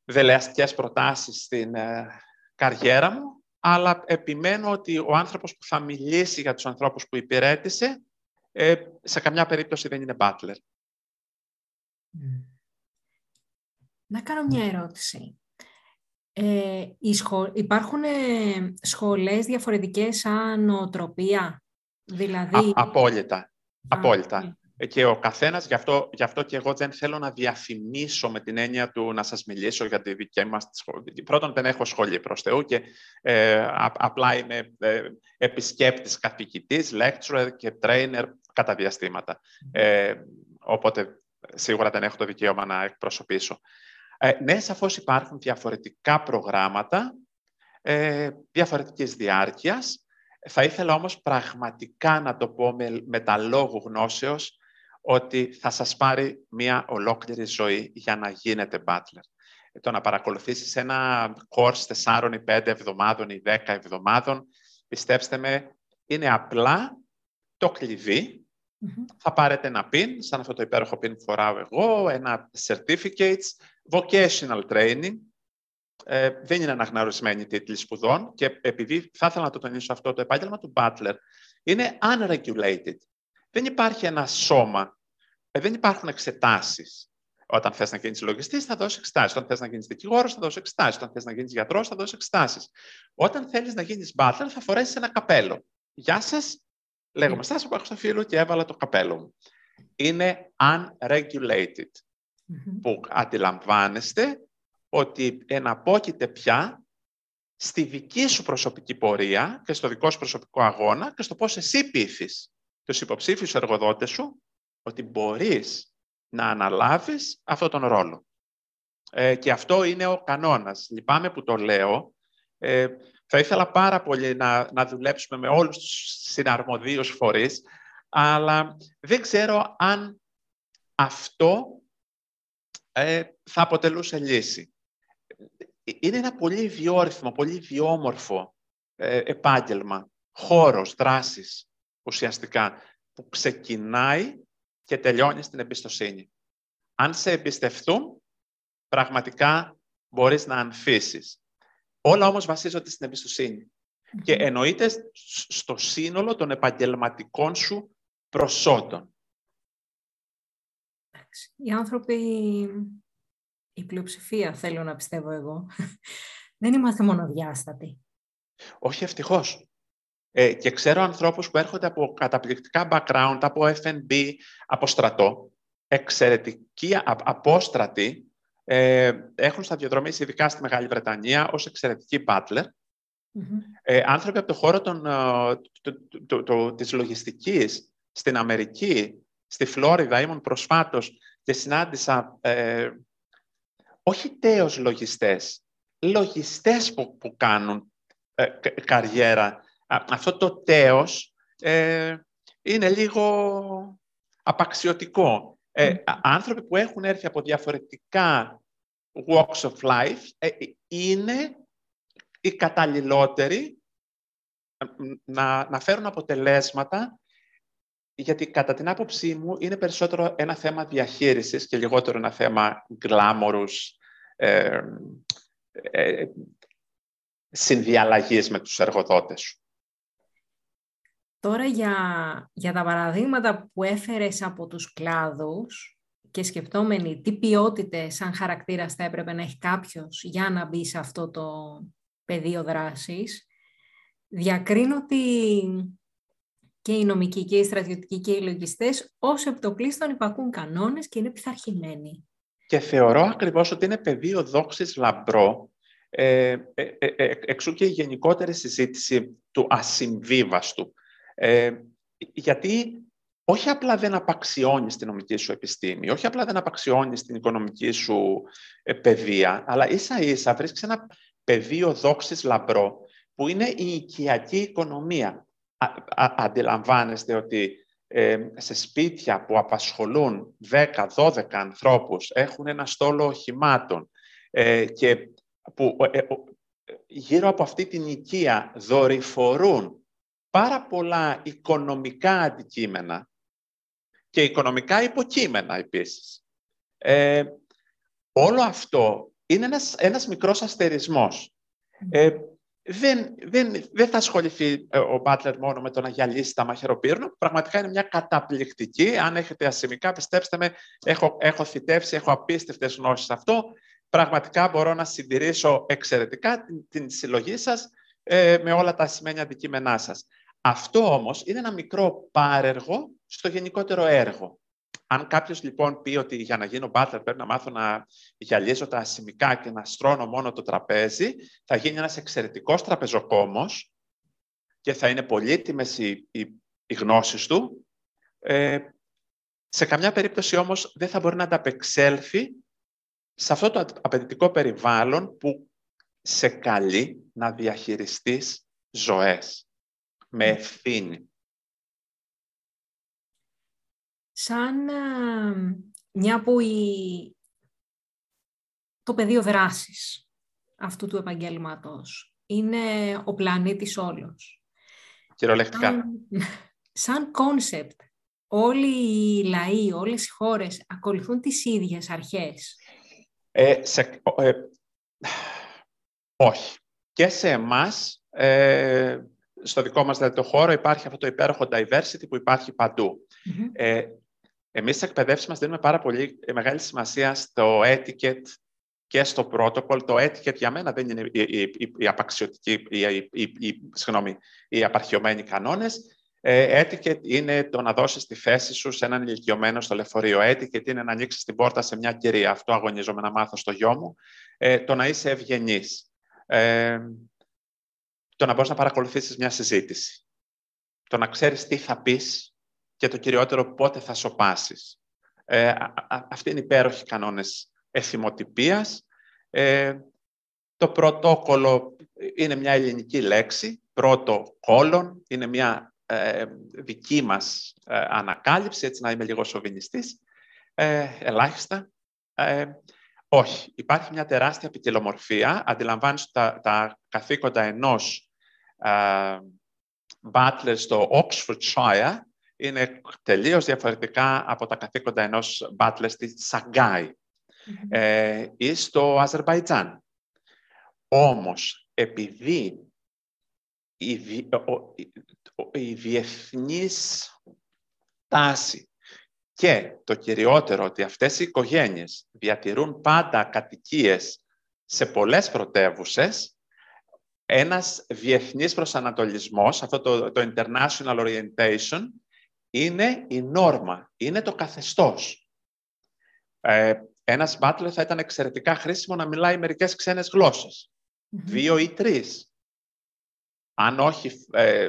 δελεαστικές προτάσεις στην ε, καριέρα μου, αλλά επιμένω ότι ο άνθρωπος που θα μιλήσει για τους ανθρώπους που υπηρέτησε, ε, σε καμιά περίπτωση δεν είναι butler. Να κάνω μια ερώτηση. Ε, Υπάρχουν ε, σχολές διαφορετικές σαν νοοτροπία, δηλαδή... Α, απόλυτα. απόλυτα. Ναι. Ε, και ο καθένας, γι αυτό, γι' αυτό και εγώ δεν θέλω να διαφημίσω με την έννοια του να σας μιλήσω για τη δική μας σχολή. Πρώτον, δεν έχω σχολή προς Θεού και ε, απλά είμαι ε, επισκέπτης, καθηγητής, lecturer και trainer κατά διαστήματα. Ε, οπότε, σίγουρα δεν έχω το δικαίωμα να εκπροσωπήσω. Ε, ναι, σαφώς υπάρχουν διαφορετικά προγράμματα, ε, διαφορετικής διάρκειας. Θα ήθελα όμως πραγματικά να το πω με, με τα λόγου γνώσεως ότι θα σας πάρει μια ολόκληρη ζωή για να γίνετε butler. Ε, το να παρακολουθήσεις ένα course 4 ή 5 εβδομάδων ή 10 εβδομάδων, πιστέψτε με, είναι απλά το κλειδι Θα πάρετε ένα pin, σαν αυτό το υπέροχο pin που φοράω εγώ, ένα certificates, vocational training, ε, δεν είναι αναγνωρισμένη τίτλη σπουδών και επειδή θα ήθελα να το τονίσω αυτό, το επάγγελμα του Butler είναι unregulated. Δεν υπάρχει ένα σώμα, ε, δεν υπάρχουν εξετάσεις. Όταν θες να γίνεις λογιστής θα δώσεις εξετάσεις. Όταν θες να γίνεις δικηγόρος θα δώσεις εξετάσεις. Όταν θες να γίνεις γιατρός θα δώσεις εξετάσεις. Όταν θέλεις να γίνεις butler θα φορέσεις ένα καπέλο. Γεια σας, λέγομαι Στάσο που έχω στο φίλο και έβαλα το καπέλο μου. Είναι unregulated που αντιλαμβάνεστε ότι εναπόκειται πια στη δική σου προσωπική πορεία και στο δικό σου προσωπικό αγώνα και στο πώς εσύ πείθεις τους υποψήφιους εργοδότες σου ότι μπορείς να αναλάβεις αυτόν τον ρόλο. Ε, και αυτό είναι ο κανόνας. Λυπάμαι που το λέω. Ε, θα ήθελα πάρα πολύ να, να δουλέψουμε με όλους τους συναρμοδίους φορείς, αλλά δεν ξέρω αν αυτό ε, θα αποτελούσε λύση. Είναι ένα πολύ βιόρυθμο, πολύ βιόμορφο ε, επάγγελμα, χώρος, δράσης ουσιαστικά, που ξεκινάει και τελειώνει στην εμπιστοσύνη. Αν σε εμπιστευτούν, πραγματικά μπορείς να ανθίσεις. Όλα όμως βασίζονται στην εμπιστοσύνη. Και εννοείται στο σύνολο των επαγγελματικών σου προσόντων. Οι άνθρωποι, η πλειοψηφία θέλω να πιστεύω εγώ, δεν είμαστε μονοδιάστατοι. Όχι ευτυχώς. Ε, και ξέρω ανθρώπους που έρχονται από καταπληκτικά background, από FNB, από στρατό, εξαιρετικοί απόστρατοι, ε, έχουν σταδιοδρομήσει ειδικά στη Μεγάλη Βρετανία ως εξαιρετικοί butler. Ε, άνθρωποι από το χώρο των, ε, της λογιστικής στην Αμερική, στη Φλόριδα, ήμουν προσφάτως και συνάντησα ε, όχι τέος λογιστές, λογιστές που, που κάνουν ε, καριέρα. Αυτό το τέος ε, είναι λίγο απαξιωτικό. Ε, άνθρωποι που έχουν έρθει από διαφορετικά walks of life ε, είναι οι καταλληλότεροι να, να φέρουν αποτελέσματα γιατί κατά την άποψή μου είναι περισσότερο ένα θέμα διαχείρισης και λιγότερο ένα θέμα γκλάμορους ε, ε, συνδιαλλαγής με τους εργοδότες σου. Τώρα για, για τα παραδείγματα που έφερες από τους κλάδους και σκεπτόμενοι τι ποιότητες σαν χαρακτήρας θα έπρεπε να έχει κάποιος για να μπει σε αυτό το πεδίο δράσης, διακρίνω ότι και οι νομικοί και οι στρατιωτικοί και οι λογιστές ως επιτοπλίστων υπακούν κανόνες και είναι πειθαρχημένοι. Και θεωρώ ακριβώς ότι είναι πεδίο δόξης λαμπρό, ε, ε, ε, ε εξού και η γενικότερη συζήτηση του ασυμβίβαστου. Ε, γιατί όχι απλά δεν απαξιώνει την νομική σου επιστήμη, όχι απλά δεν απαξιώνει την οικονομική σου παιδεία, αλλά ίσα ίσα βρίσκεις ένα πεδίο δόξης λαμπρό, που είναι η οικιακή οικονομία αντιλαμβάνεστε ότι ε, σε σπίτια που απασχολούν 10-12 ανθρώπους, έχουν ένα στόλο οχημάτων ε, και που ε, γύρω από αυτή την οικία δορυφορούν πάρα πολλά οικονομικά αντικείμενα και οικονομικά υποκείμενα επίσης. Ε, όλο αυτό είναι ένας, ένας μικρός αστερισμός. Ε, δεν, δεν, δεν θα ασχοληθεί ε, ο Μπάτλερ μόνο με το να γυαλίσει τα μαχαιροπύρνα. Πραγματικά είναι μια καταπληκτική. Αν έχετε ασημικά, πιστέψτε με, έχω, έχω θητεύσει, έχω απίστευτες γνώσεις σε αυτό. Πραγματικά μπορώ να συντηρήσω εξαιρετικά την, την συλλογή σας ε, με όλα τα σημαίνια αντικείμενά σας. Αυτό όμως είναι ένα μικρό πάρεργο στο γενικότερο έργο. Αν κάποιος λοιπόν πει ότι για να γίνω μπάτλερ πρέπει να μάθω να γυαλίζω τα ασημικά και να στρώνω μόνο το τραπέζι, θα γίνει ένας εξαιρετικός τραπεζοκόμος και θα είναι πολύτιμες οι, οι, οι γνώσεις του. Ε, σε καμιά περίπτωση όμως δεν θα μπορεί να ανταπεξέλθει σε αυτό το απαιτητικό περιβάλλον που σε καλεί να διαχειριστείς ζωές με ευθύνη. Σαν μια που το πεδίο δράσης αυτού του επαγγέλματος είναι ο πλανήτης όλος. Κυριολεκτικά. Σαν κόνσεπτ, όλοι οι λαοί, όλες οι χώρες ακολουθούν τις ίδιες αρχές. Ε, σε, ε, όχι. Και σε εμάς, ε, στο δικό μας δηλαδή, το χώρο, υπάρχει αυτό το υπέροχο diversity που υπάρχει Ε, εμείς στις εκπαιδεύσεις μας δίνουμε πάρα πολύ μεγάλη σημασία στο etiquette και στο protocol. Το etiquette για μένα δεν είναι οι, οι, οι απαξιωτικοί, οι, οι, συγγνώμη, οι απαρχιωμένοι κανόνες. Ε, etiquette είναι το να δώσεις τη θέση σου σε έναν ηλικιωμένο στο λεωφορείο. Etiquette είναι να ανοίξεις την πόρτα σε μια κυρία. Αυτό αγωνίζομαι να μάθω στο γιο μου. Ε, το να είσαι ευγενής. Ε, το να μπορείς να παρακολουθήσεις μια συζήτηση. Το να ξέρεις τι θα πεις και το κυριότερο πότε θα σοπάσεις. Ε, αυτοί είναι υπέροχοι κανόνες εθιμοτυπίας. Ε, το πρωτόκολλο είναι μια ελληνική λέξη, πρώτο κόλλον, είναι μια ε, δική μας ε, ανακάλυψη, έτσι να είμαι λίγο σοβινιστής, ε, ελάχιστα. Ε, όχι, υπάρχει μια τεράστια ποικιλομορφία. Αντιλαμβάνεις τα, τα καθήκοντα ενός Butler στο Oxfordshire είναι τελείως διαφορετικά από τα καθήκοντα ενός μπάτλερ στη σαγκαη ε, ή στο Αζερβαϊτζάν. Όμως, επειδή η, η διεθνής τάση και το κυριότερο ότι αυτές οι οικογένειες διατηρούν πάντα κατοικίες σε πολλές πρωτεύουσες, ένας διεθνής προσανατολισμός, αυτό το, το international orientation, είναι η νόρμα, είναι το καθεστώς. Ε, ένας μπάτλερ θα ήταν εξαιρετικά χρήσιμο να μιλάει μερικές ξένες Δύο ή τρεις. Αν όχι ε,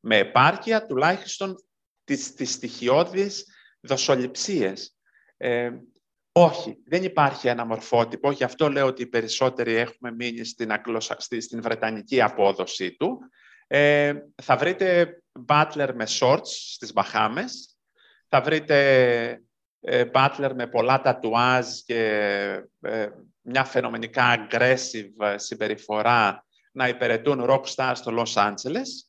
με επάρκεια, τουλάχιστον τις, τις στοιχειώδεις δοσοληψίες. Ε, όχι, δεν υπάρχει ένα μορφότυπο, γι' αυτό λέω ότι οι περισσότεροι έχουμε μείνει στην, στην βρετανική απόδοση του. Ε, θα βρείτε butler με shorts στις Μπαχάμες, θα βρείτε ε, butler με πολλά τατουάζ και ε, μια φαινομενικά aggressive συμπεριφορά να υπηρετούν rock stars στο Los Angeles.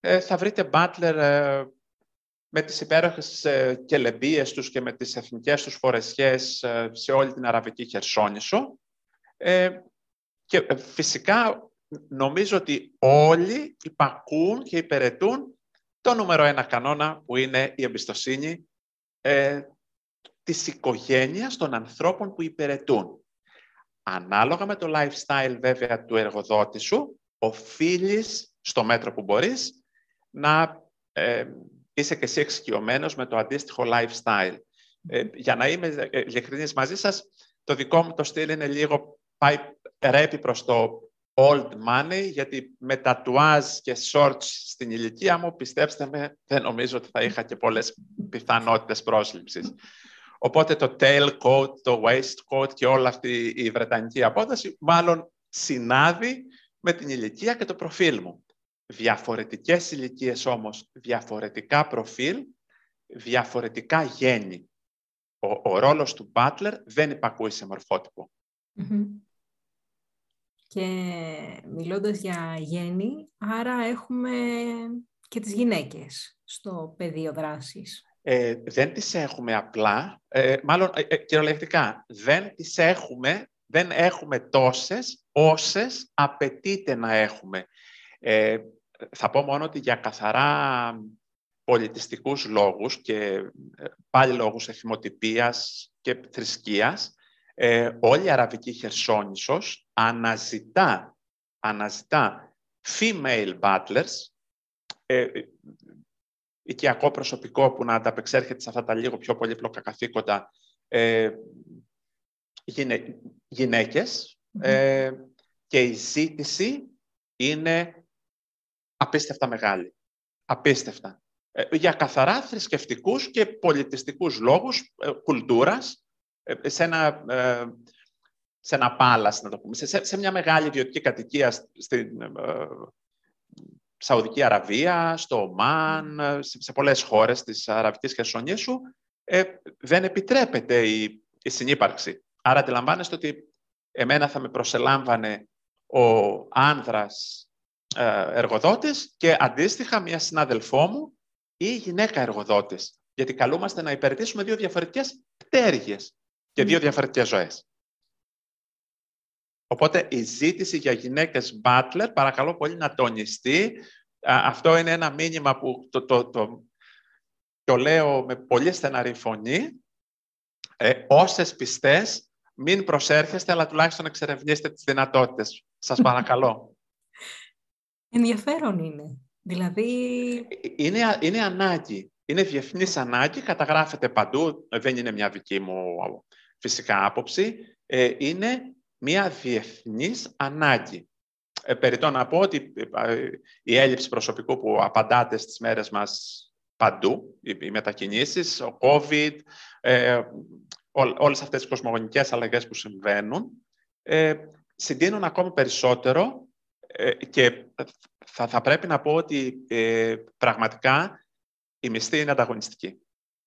Ε, θα βρείτε butler ε, με τις υπέροχες ε, κελεμπίες τους και με τις εθνικές τους φορεσιές σε όλη την Αραβική Χερσόνησο. και φυσικά νομίζω ότι όλοι υπακούν και υπηρετούν το νούμερο ένα κανόνα που είναι η εμπιστοσύνη ε, της οικογένειας των ανθρώπων που υπηρετούν. Ανάλογα με το lifestyle βέβαια του εργοδότη σου, οφείλεις στο μέτρο που μπορείς να ε, είσαι και εσύ εξοικειωμένος με το αντίστοιχο lifestyle. Ε, για να είμαι ειλικρινής μαζί σας, το δικό μου το στυλ είναι λίγο πάει ρέπει προς το old money, γιατί με τατουάζ και shorts στην ηλικία μου, πιστέψτε με, δεν νομίζω ότι θα είχα και πολλές πιθανότητες πρόσληψης. Οπότε το tail coat, το waistcoat και όλη αυτή η βρετανική απόδοση μάλλον συνάδει με την ηλικία και το προφίλ μου. Διαφορετικές ηλικίες όμως, διαφορετικά προφίλ, διαφορετικά γέννη. Ο, ο ρόλος του Butler δεν υπακούει σε μορφότυπο. Και μιλώντας για γέννη, άρα έχουμε και τις γυναίκες στο πεδίο δράσης. Ε, δεν τις έχουμε απλά, ε, μάλλον ε, ε, κυριολεκτικά, δεν τις έχουμε, δεν έχουμε τόσες όσες απαιτείται να έχουμε. Ε, θα πω μόνο ότι για καθαρά πολιτιστικούς λόγους και πάλι λόγους εθιμοτυπίας και θρησκείας, ε, όλη η Αραβική Χερσόνησος αναζητά, αναζητά female butlers, ε, οικιακό προσωπικό που να ανταπεξέρχεται σε αυτά τα λίγο πιο πολύπλοκα καθήκοντα, ε, γυναίκες, ε, και η ζήτηση είναι απίστευτα μεγάλη. Απίστευτα. Ε, για καθαρά θρησκευτικούς και πολιτιστικούς λόγους, ε, κουλτούρας, ε, σε ένα, σε ένα πάλας, να το πούμε, σε, σε μια μεγάλη ιδιωτική κατοικία στην Σαουδική Αραβία, στο Ομάν, σε, σε πολλές χώρες της Αραβικής Χερσονήσου, ε, δεν επιτρέπεται η, η συνύπαρξη. Άρα αντιλαμβάνεστε ότι εμένα θα με προσελάμβανε ο άνδρας εργοδότης και αντίστοιχα μια συνάδελφό μου ή γυναίκα εργοδότης. Γιατί καλούμαστε να υπηρετήσουμε δύο διαφορετικές πτέρυγες και δύο διαφορετικές ζωές. Οπότε η ζήτηση για γυναίκες butler, παρακαλώ πολύ να τονιστεί. Αυτό είναι ένα μήνυμα που το, το, το, το λέω με πολύ στεναρή φωνή. Ε, όσες πιστές, μην προσέρχεστε, αλλά τουλάχιστον εξερευνήστε τις δυνατότητες. Σας παρακαλώ. Ενδιαφέρον είναι. Δηλαδή... Είναι, είναι ανάγκη. Είναι διεθνής ανάγκη, καταγράφεται παντού, δεν είναι μια δική μου φυσικά άποψη. Ε, είναι μια διεθνής ανάγκη. Ε, περιτώ να πω ότι ε, η έλλειψη προσωπικού που απαντάτε στις μέρες μας παντού, οι μετακινήσεις, ο COVID, ε, όλες αυτές τις κοσμογονικές αλλαγές που συμβαίνουν, ε, συντείνουν ακόμη περισσότερο ε, και θα, θα πρέπει να πω ότι ε, πραγματικά η μισθή είναι ανταγωνιστική.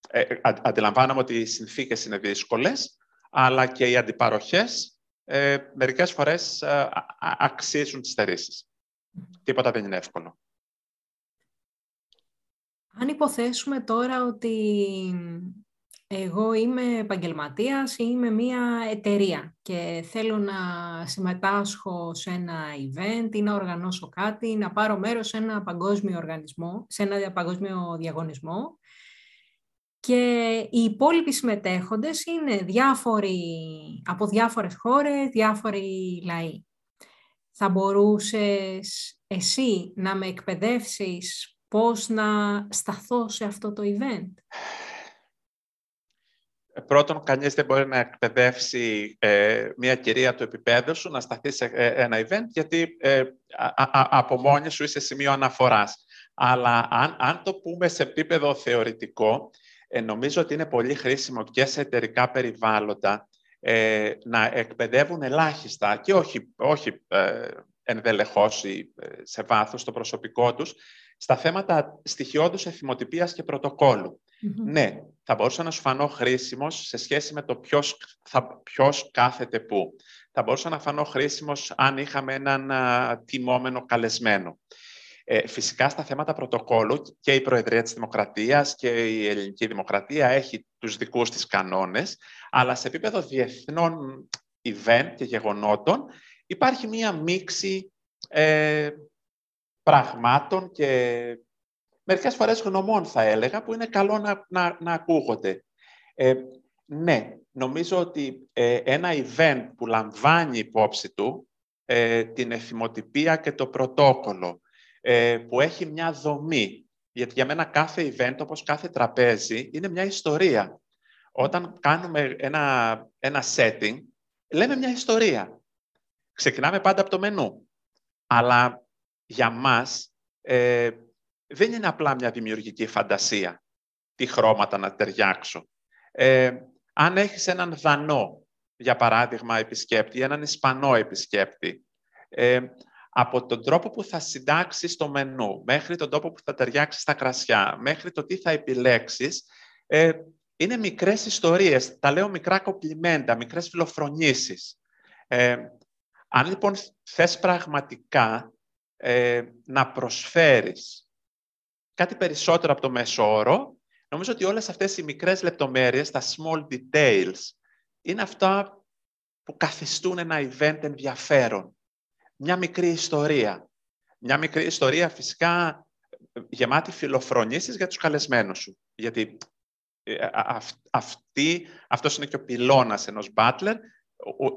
Ε, αντιλαμβάνομαι ότι οι συνθήκες είναι δύσκολες, αλλά και οι αντιπαροχές ε, μερικές φορές ε, αξίζουν τις στερήσεις. Τίποτα δεν είναι εύκολο. Αν υποθέσουμε τώρα ότι εγώ είμαι επαγγελματίας ή είμαι μια εταιρεία και θέλω να συμμετάσχω σε ένα event ή να οργανώσω κάτι, να πάρω μέρος σε ένα παγκόσμιο οργανισμό, σε ένα παγκόσμιο διαγωνισμό και οι υπόλοιποι συμμετέχοντες είναι διάφοροι, από διάφορες χώρες, διάφοροι λαοί. Θα μπορούσες εσύ να με εκπαιδεύσεις πώς να σταθώ σε αυτό το event; Πρώτον, κανείς δεν μπορεί να εκπαιδεύσει ε, μια κυρία του επίπεδου σου να σταθεί σε ε, ένα event, γιατί ε, από μόνη σου είσαι σημείο αναφοράς. Αλλά αν, αν το πούμε σε επίπεδο θεωρητικό, νομίζω ότι είναι πολύ χρήσιμο και σε εταιρικά περιβάλλοντα να εκπαιδεύουν ελάχιστα και όχι, όχι ενδελεχώς ή σε βάθος το προσωπικό τους, στα θέματα στοιχειώδους εθιμοτυπίας και πρωτοκόλλου. Ναι, θα μπορούσα να σου φανώ χρήσιμος σε σχέση με το ποιος, θα, ποιος κάθεται πού. Θα μπορούσα να φανώ χρήσιμος αν είχαμε έναν α, τιμόμενο καλεσμένο. Ε, φυσικά στα θέματα πρωτοκόλλου και η Προεδρία της Δημοκρατίας και η Ελληνική Δημοκρατία έχει τους δικούς της κανόνες, αλλά σε επίπεδο διεθνών event και γεγονότων υπάρχει μία μίξη ε, πραγμάτων και μερικές φορές γνωμών θα έλεγα, που είναι καλό να, να, να ακούγονται. Ε, ναι, νομίζω ότι ε, ένα event που λαμβάνει υπόψη του ε, την εθιμοτυπία και το πρωτόκολλο, ε, που έχει μια δομή, γιατί για μένα κάθε event, όπως κάθε τραπέζι, είναι μια ιστορία. Όταν κάνουμε ένα, ένα setting, λέμε μια ιστορία. Ξεκινάμε πάντα από το μενού. Αλλά για μας ε, δεν είναι απλά μια δημιουργική φαντασία τι χρώματα να ταιριάξω. Ε, αν έχεις έναν Δανό, για παράδειγμα, επισκέπτη, έναν Ισπανό επισκέπτη, ε, από τον τρόπο που θα συντάξεις το μενού, μέχρι τον τρόπο που θα ταιριάξεις στα κρασιά, μέχρι το τι θα επιλέξεις, ε, είναι μικρές ιστορίες. Τα λέω μικρά κοπλιμέντα, μικρές φιλοφρονήσεις. Ε, Αν λοιπόν θες πραγματικά ε, να προσφέρεις κάτι περισσότερο από το μέσο όρο, νομίζω ότι όλες αυτές οι μικρές λεπτομέρειες, τα small details, είναι αυτά που καθιστούν ένα event ενδιαφέρον. Μια μικρή ιστορία. Μια μικρή ιστορία φυσικά γεμάτη φιλοφρονήσεις για τους καλεσμένους σου. Γιατί ε, αυτή, αυτός είναι και ο πυλώνας ενός butler.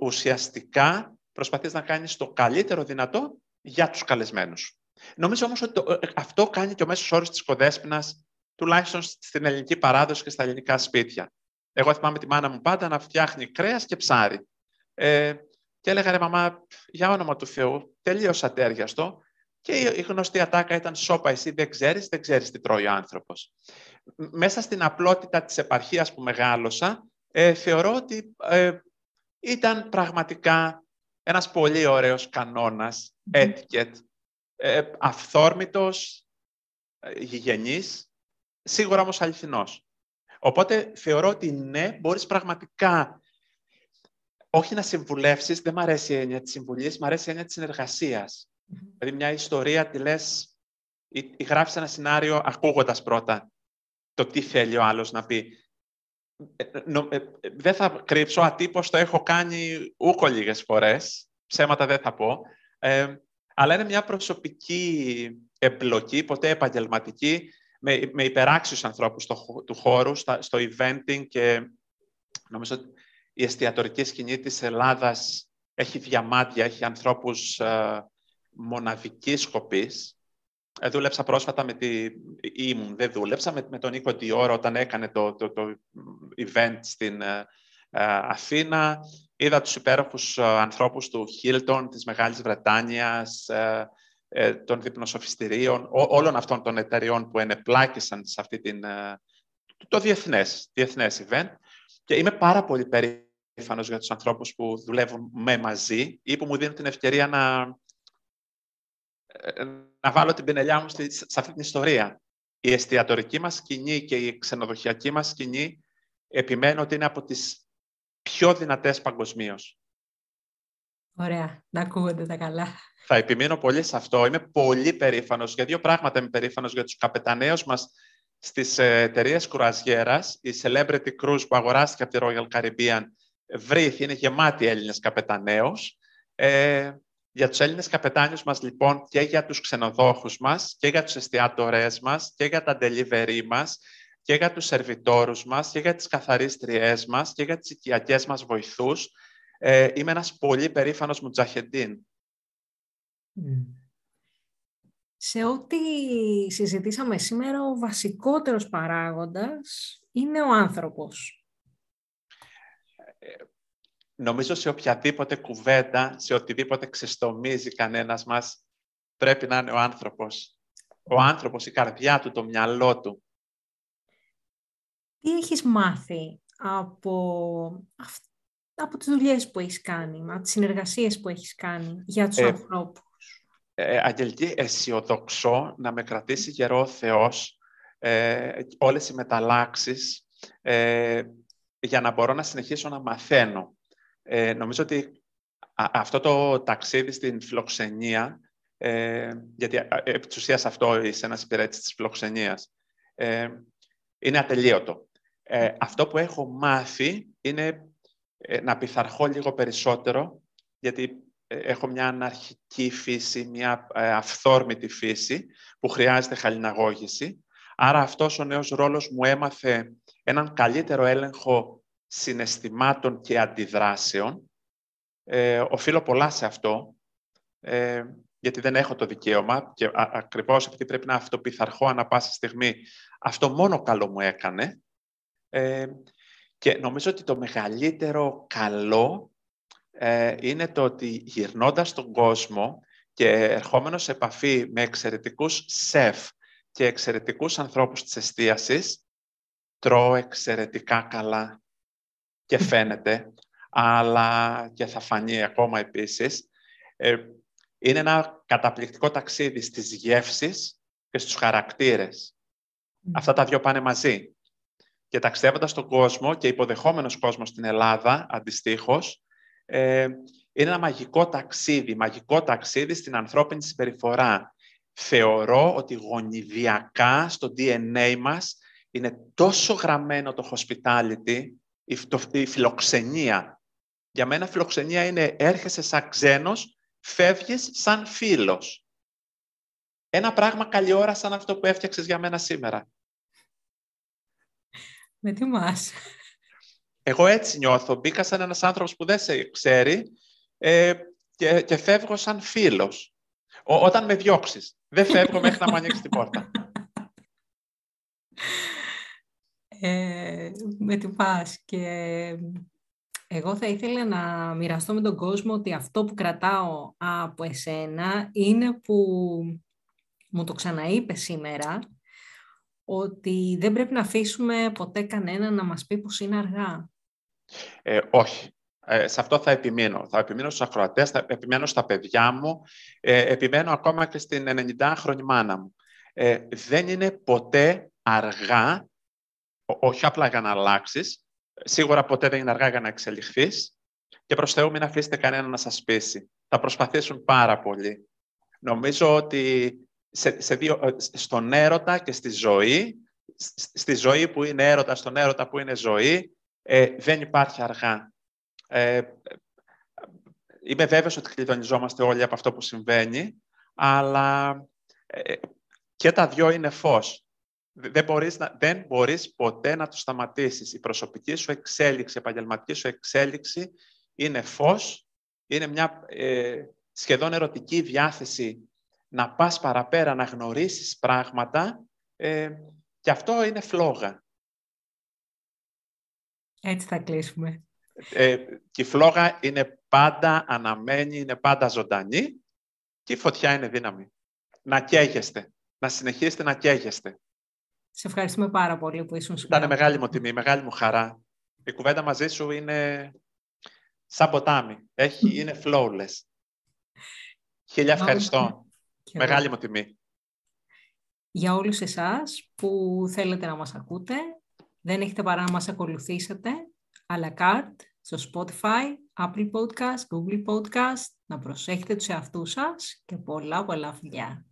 Ουσιαστικά προσπαθείς να κάνεις το καλύτερο δυνατό για τους καλεσμένους Νομίζω όμως ότι ε, αυτό κάνει και ο μέσος όρος της Κοδέσποινας, τουλάχιστον στην ελληνική παράδοση και στα ελληνικά σπίτια. Εγώ θυμάμαι τη μάνα μου πάντα να φτιάχνει κρέας και ψάρι. Ε, και έλεγα, ρε μαμά, για όνομα του Θεού, τελείως ατέριαστο. Και η γνωστή ατάκα ήταν «Σώπα, εσύ δεν ξέρεις, δεν ξέρεις τι τρώει ο άνθρωπος». Μέσα στην απλότητα της επαρχίας που μεγάλωσα, ε, θεωρώ ότι ε, ήταν πραγματικά ένας πολύ ωραίος κανόνας, etiquette, ε, αυθόρμητος, ε, γηγενής, σίγουρα όμως αληθινός. Οπότε θεωρώ ότι ναι, μπορείς πραγματικά όχι να συμβουλεύσεις, δεν μου αρέσει η έννοια της συμβουλής, μου αρέσει η έννοια της συνεργασίας. Δηλαδή μια ιστορία τη λες ή, ή γράφεις ένα σενάριο ακούγοντας πρώτα το τι θέλει ο άλλος να πει. Ε, ε, δεν θα κρύψω, ατύπως το έχω κάνει ούκο λίγες φορές, ψέματα δεν θα πω, ε, αλλά είναι μια προσωπική εμπλοκή, ποτέ επαγγελματική, με, με υπεράξιους ανθρώπους του χώρου, στο eventing και νομίζω ότι η εστιατορική σκηνή της Ελλάδας έχει διαμάτια, έχει ανθρώπους ε, μοναδικής σκοπής. Ε, δούλεψα πρόσφατα με τη... Ήμουν, δεν δούλεψα, με, με τον Νίκο Τιόρο όταν έκανε το, το, το event στην ε, ε Αθήνα. Είδα τους υπέροχους ε, ανθρώπους του Χίλτον, της Μεγάλης Βρετάνιας, ε, ε, των διπνοσοφιστηρίων, όλων αυτών των εταιριών που ενεπλάκησαν σε αυτή την, το διεθνές, διεθνές event. Και είμαι πάρα πολύ περήφανος για τους ανθρώπους που δουλεύουν με μαζί ή που μου δίνουν την ευκαιρία να, να βάλω την πινελιά μου σε αυτή την ιστορία. Η εστιατορική μας σκηνή και η ξενοδοχειακή μας σκηνή επιμένω ότι είναι από τις πιο δυνατές παγκοσμίως. Ωραία, να ακούγονται τα καλά. Θα επιμείνω πολύ σε αυτό. Είμαι πολύ περήφανος. Για δύο πράγματα είμαι περήφανος για τους καπεταναίους μας στις εταιρείες κουραζιέρας. Η Celebrity Cruise που αγοράστηκε από τη Royal Caribbean βρήθη, είναι γεμάτη Έλληνες καπεταναίους. Ε, για τους Έλληνες καπετάνιους μας, λοιπόν, και για τους ξενοδόχους μας, και για τους εστιατορές μας, και για τα delivery μας, και για τους σερβιτόρους μας, και για τις καθαρίστριές μας, και για τις οικιακές μας βοηθούς. Ε, είμαι ένας πολύ περήφανος μουτζαχεντίν. Σε ό,τι συζητήσαμε σήμερα, ο βασικότερος παράγοντας είναι ο άνθρωπος. Ε, νομίζω σε οποιαδήποτε κουβέντα, σε οτιδήποτε ξεστομίζει κανένας μας, πρέπει να είναι ο άνθρωπος. Ο άνθρωπος, η καρδιά του, το μυαλό του. Τι έχεις μάθει από, από τις δουλειές που έχεις κάνει, από τις συνεργασίες που έχεις κάνει για τους ε, ανθρώπους; Ε, Αγγελική, αισιοδοξώ να με κρατήσει γερό ο Θεός ε, όλες οι μεταλλάξεις ε, για να μπορώ να συνεχίσω να μαθαίνω. Ε, νομίζω ότι αυτό το ταξίδι στην φιλοξενία, ε, γιατί επί της ουσίας αυτό είσαι ένας υπηρέτης της φιλοξενίας, ε, είναι ατελείωτο. Ε, αυτό που έχω μάθει είναι ε, να πειθαρχώ λίγο περισσότερο, γιατί ε, έχω μια αναρχική φύση, μια αυθόρμητη φύση που χρειάζεται χαλιναγώγηση. Άρα αυτός ο νέος ρόλος μου έμαθε έναν καλύτερο έλεγχο συναισθημάτων και αντιδράσεων. Ε, οφείλω πολλά σε αυτό, ε, γιατί δεν έχω το δικαίωμα και α, ακριβώς επειδή πρέπει να αυτοπιθαρχώ ανα πάσα στιγμή, αυτό μόνο καλό μου έκανε. Ε, και νομίζω ότι το μεγαλύτερο καλό ε, είναι το ότι γυρνώντας τον κόσμο και ερχόμενος σε επαφή με εξαιρετικούς σεφ και εξαιρετικούς ανθρώπους της εστίασης, τρώω εξαιρετικά καλά και φαίνεται, αλλά και θα φανεί ακόμα επίσης. Ε, είναι ένα καταπληκτικό ταξίδι στις γεύσεις και στους χαρακτήρες. Αυτά τα δύο πάνε μαζί και ταξιδεύοντας τον κόσμο και υποδεχόμενος κόσμο στην Ελλάδα, αντιστοίχως, ε, Είναι ένα μαγικό ταξίδι, μαγικό ταξίδι στην ανθρώπινη συμπεριφορά. Θεωρώ ότι γονιδιακά στο DNA μας είναι τόσο γραμμένο το hospitality, η φιλοξενία. Για μένα φιλοξενία είναι έρχεσαι σαν ξένος, φεύγεις σαν φίλος. Ένα πράγμα καλή ώρα σαν αυτό που έφτιαξες για μένα σήμερα. Με τιμάς. Εγώ έτσι νιώθω. Μπήκα σαν ένας άνθρωπος που δεν σε ξέρει ε, και, και φεύγω σαν φίλος. όταν με διώξεις. Δεν φεύγω μέχρι να μου ανοίξεις την πόρτα. Ε, με τιμάς και εγώ θα ήθελα να μοιραστώ με τον κόσμο ότι αυτό που κρατάω από εσένα είναι που μου το ξαναείπες σήμερα ότι δεν πρέπει να αφήσουμε ποτέ κανένα να μας πει πως είναι αργά. Ε, όχι. Ε, σε αυτό θα επιμείνω. Θα επιμείνω στους ακροατές, θα επιμείνω στα παιδιά μου, ε, επιμένω ακόμα και στην 90χρονη μάνα μου. Ε, δεν είναι ποτέ αργά, όχι απλά για να αλλάξεις, σίγουρα ποτέ δεν είναι αργά για να εξελιχθείς και προς Θεού μην αφήσετε κανένα να σας πείσει. Θα προσπαθήσουν πάρα πολύ. Νομίζω ότι σε, σε δύο, ε, στον έρωτα και στη ζωή, στη ζωή που είναι έρωτα, στον έρωτα που είναι ζωή, ε, δεν υπάρχει αργά. Ε, είμαι βέβαιος ότι κλειδονιζόμαστε όλοι από αυτό που συμβαίνει, αλλά ε, και τα δυο είναι φως. Δεν μπορείς, να, δεν μπορείς ποτέ να το σταματήσεις. Η προσωπική σου εξέλιξη, η επαγγελματική σου εξέλιξη είναι φως, είναι μια ε, σχεδόν ερωτική διάθεση να πας παραπέρα, να γνωρίσεις πράγματα ε, και αυτό είναι φλόγα. Έτσι θα κλείσουμε. Ε, και η φλόγα είναι πάντα αναμένη, είναι πάντα ζωντανή και η φωτιά είναι δύναμη. Να καίγεστε, να συνεχίσετε να καίγεστε. Σε ευχαριστούμε πάρα πολύ που ήσουν σήμερα. Ήταν μεγάλη μου τιμή, μεγάλη μου χαρά. Η κουβέντα μαζί σου είναι σαν ποτάμι. Έχει, είναι flawless. Χίλια ευχαριστώ. Μεγάλη μου τιμή. Για όλους εσάς που θέλετε να μας ακούτε, δεν έχετε παρά να μας ακολουθήσετε, αλλά la στο Spotify, Apple Podcast, Google Podcast, να προσέχετε τους εαυτούς σας και πολλά πολλά φιλιά.